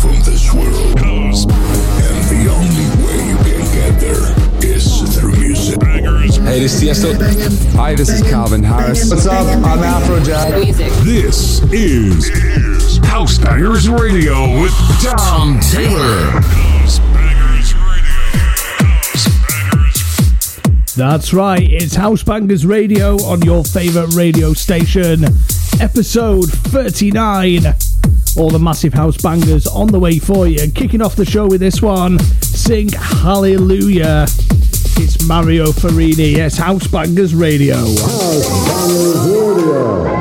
from this world. And the only way you can get there is through music. Hey, this is Tiesto. Hi, this is Calvin Harris. What's up? I'm Afrojack. This is House Bangers Radio with Tom Taylor. That's right, it's House Bangers Radio on your favourite radio station. Episode 39. All the massive house bangers on the way for you. Kicking off the show with this one, Sing Hallelujah. It's Mario Farini. Yes, House Bangers Radio. Sing it.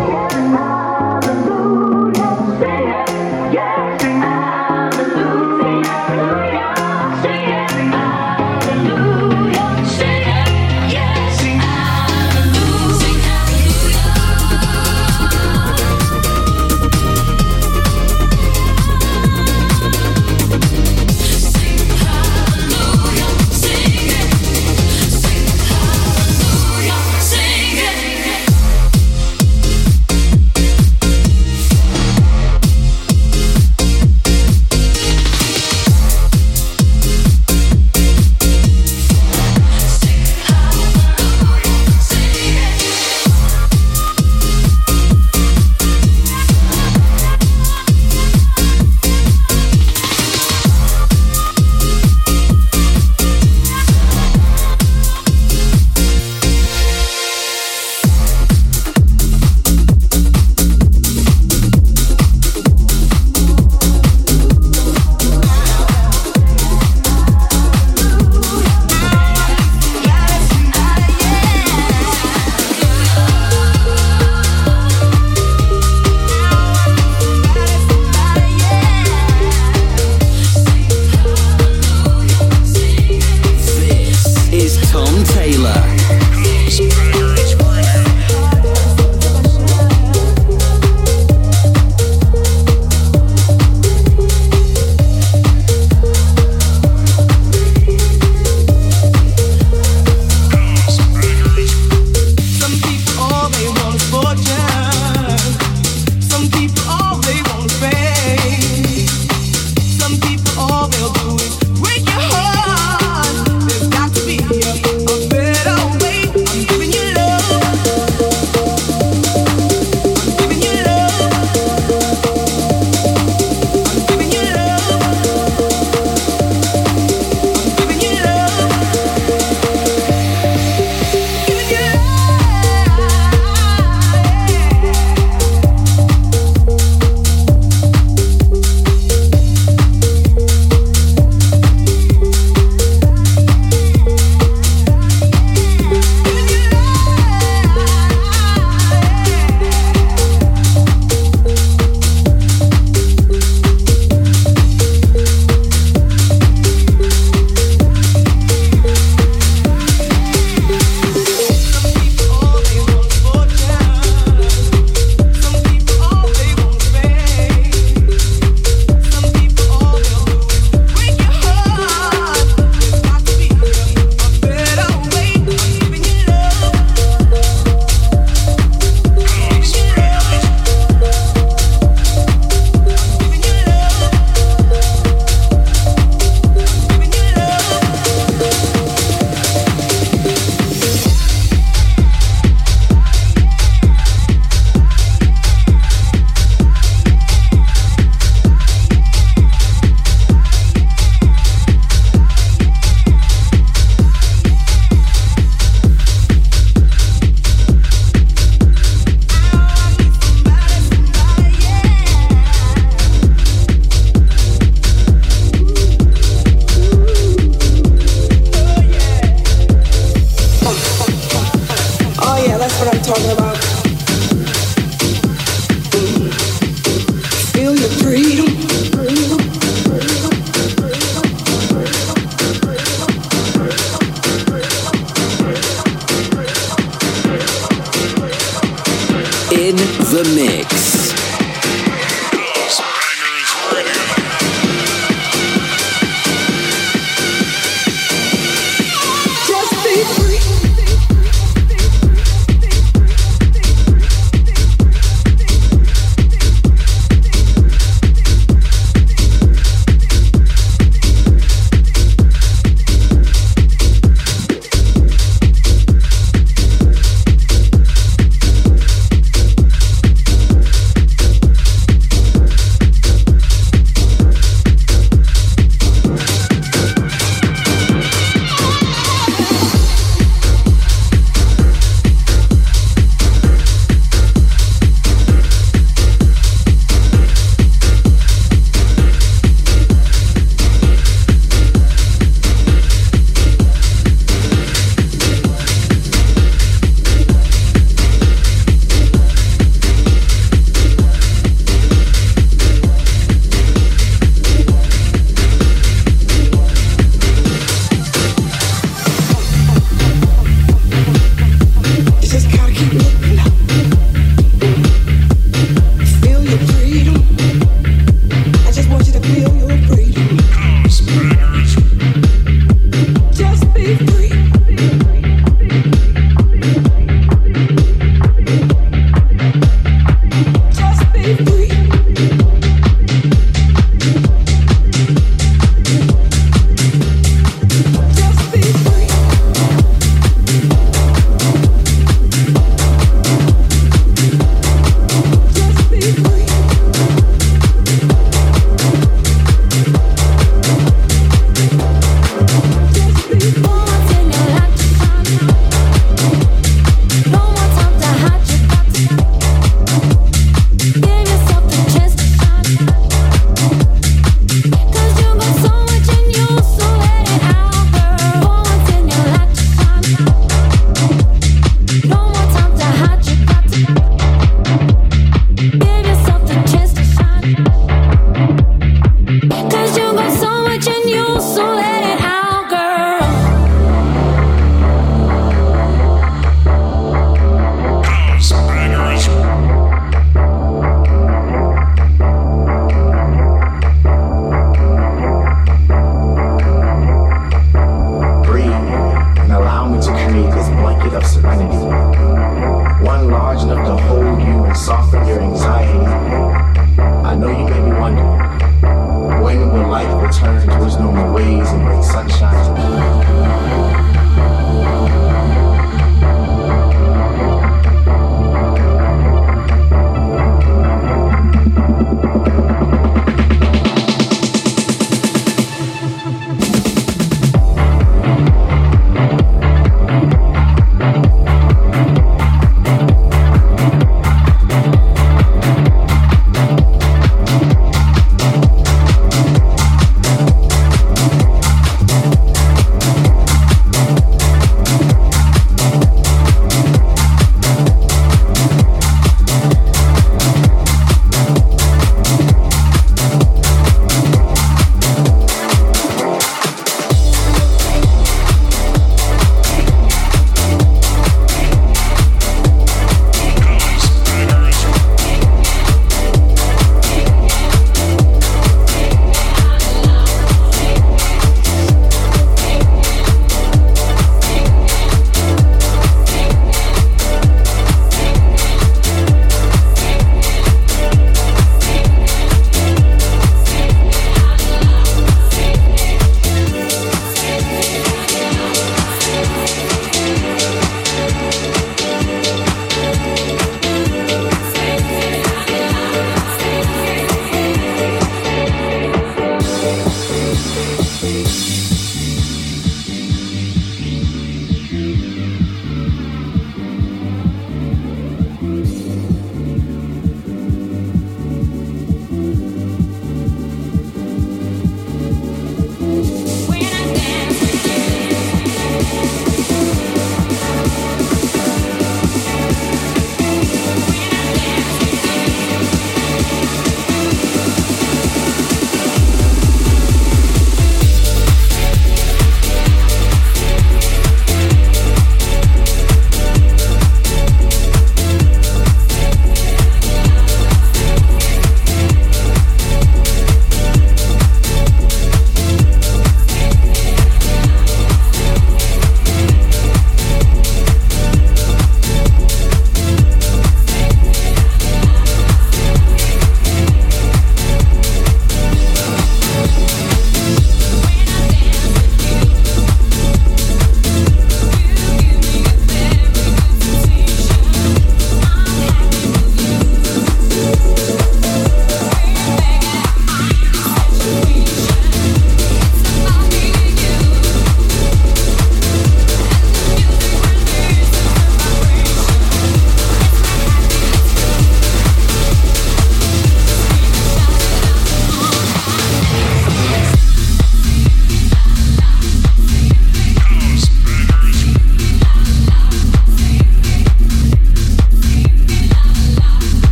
sunshine.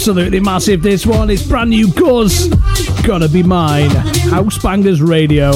Absolutely massive this one. It's brand new Guz. Gotta be mine. House Bangers Radio.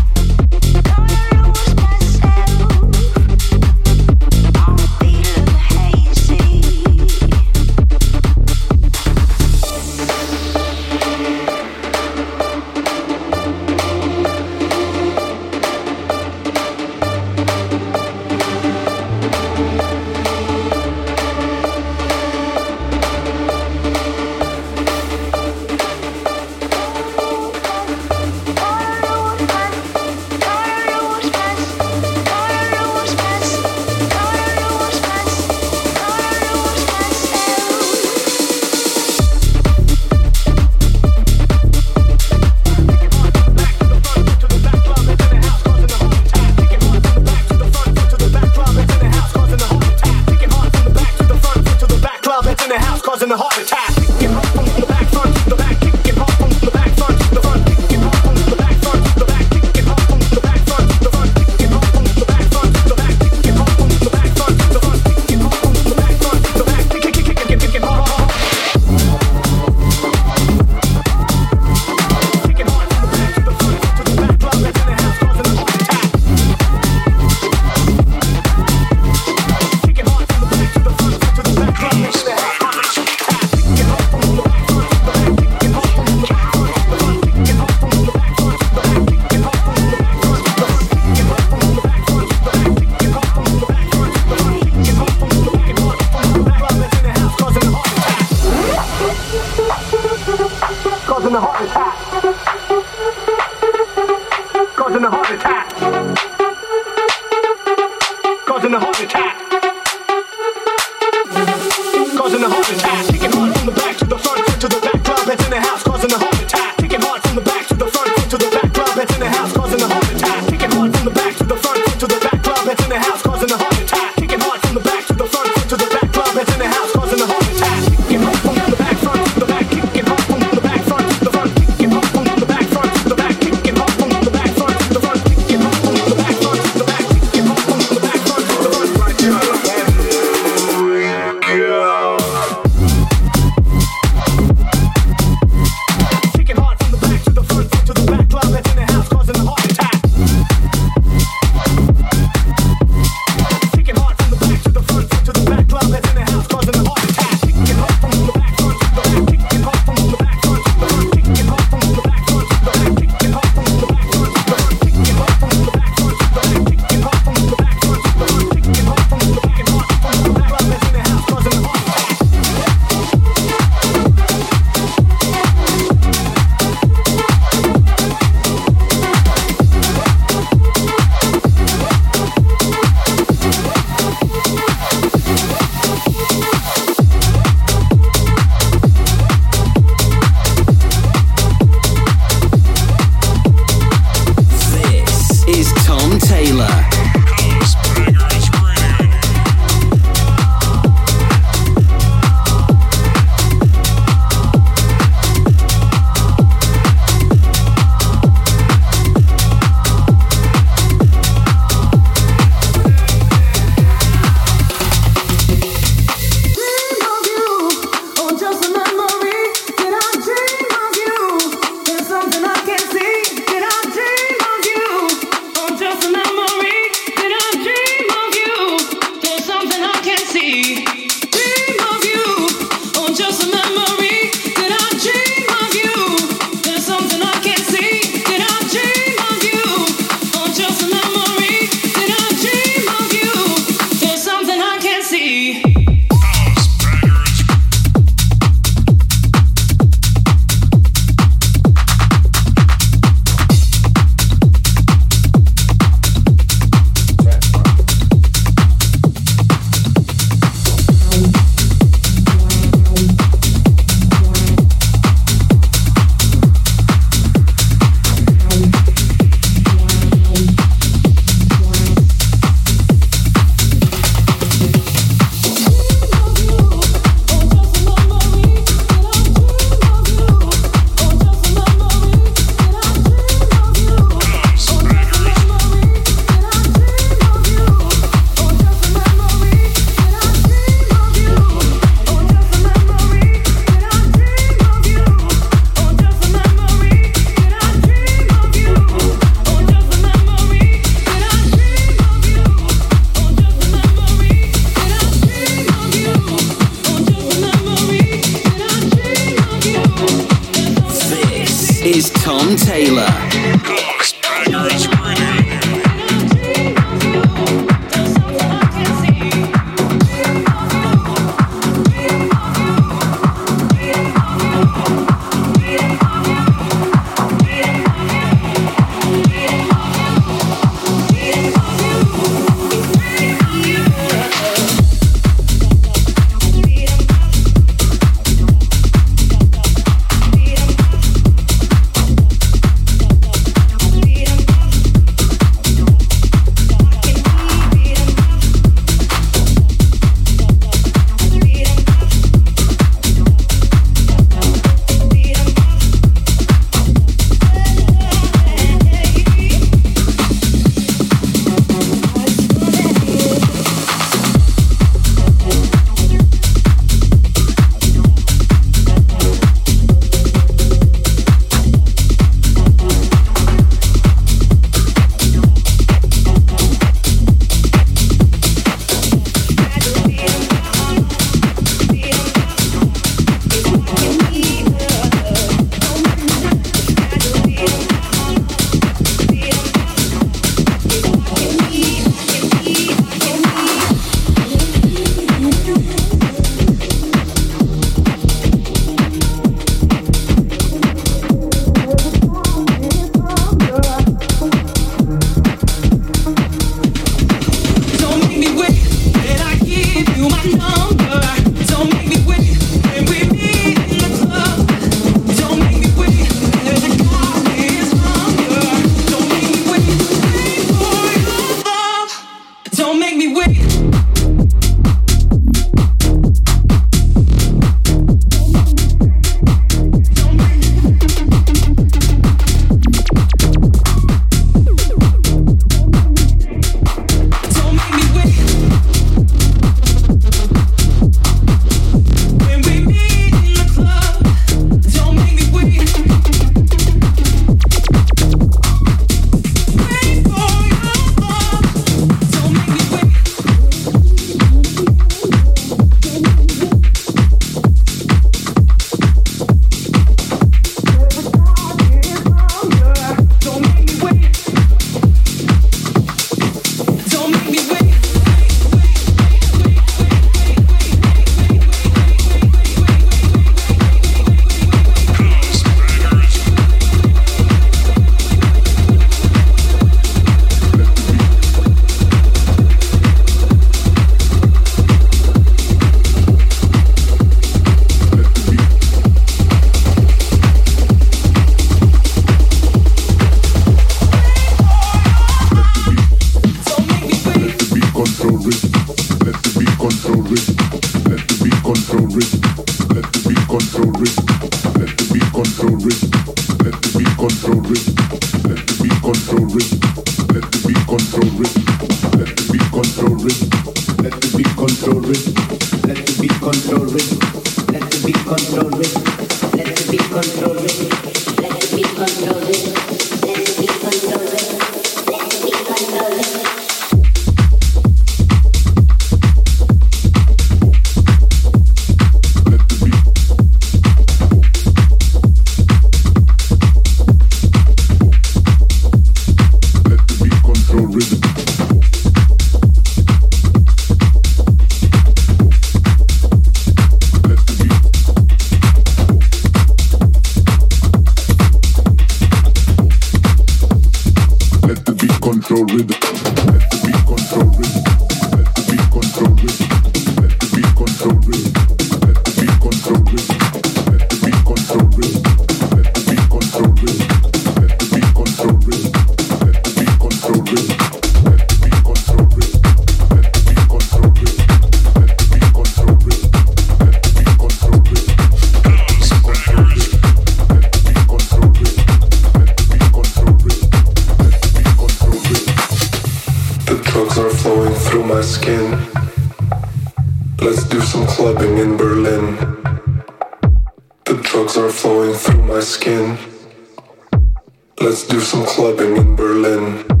Let's do some clubbing in Berlin.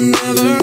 Will never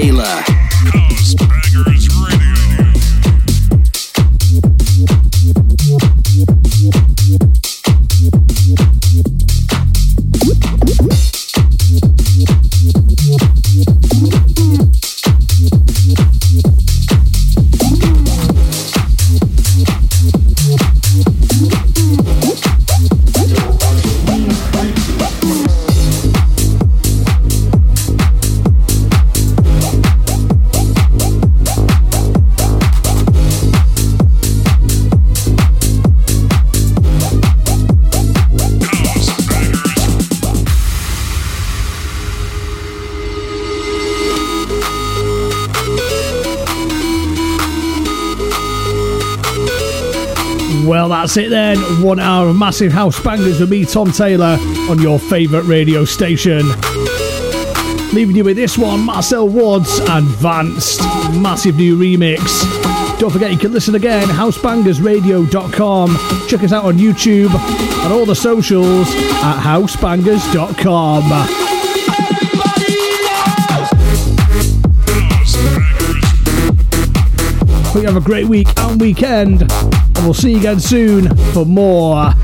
Taylor. That's it then. One hour of massive house bangers with me, Tom Taylor, on your favourite radio station. Leaving you with this one, Marcel Woods and Vanced. Massive new remix. Don't forget you can listen again, housebangersradio.com. Check us out on YouTube and all the socials at housebangers.com. Hope you have a great week and weekend, and we'll see you again soon for more.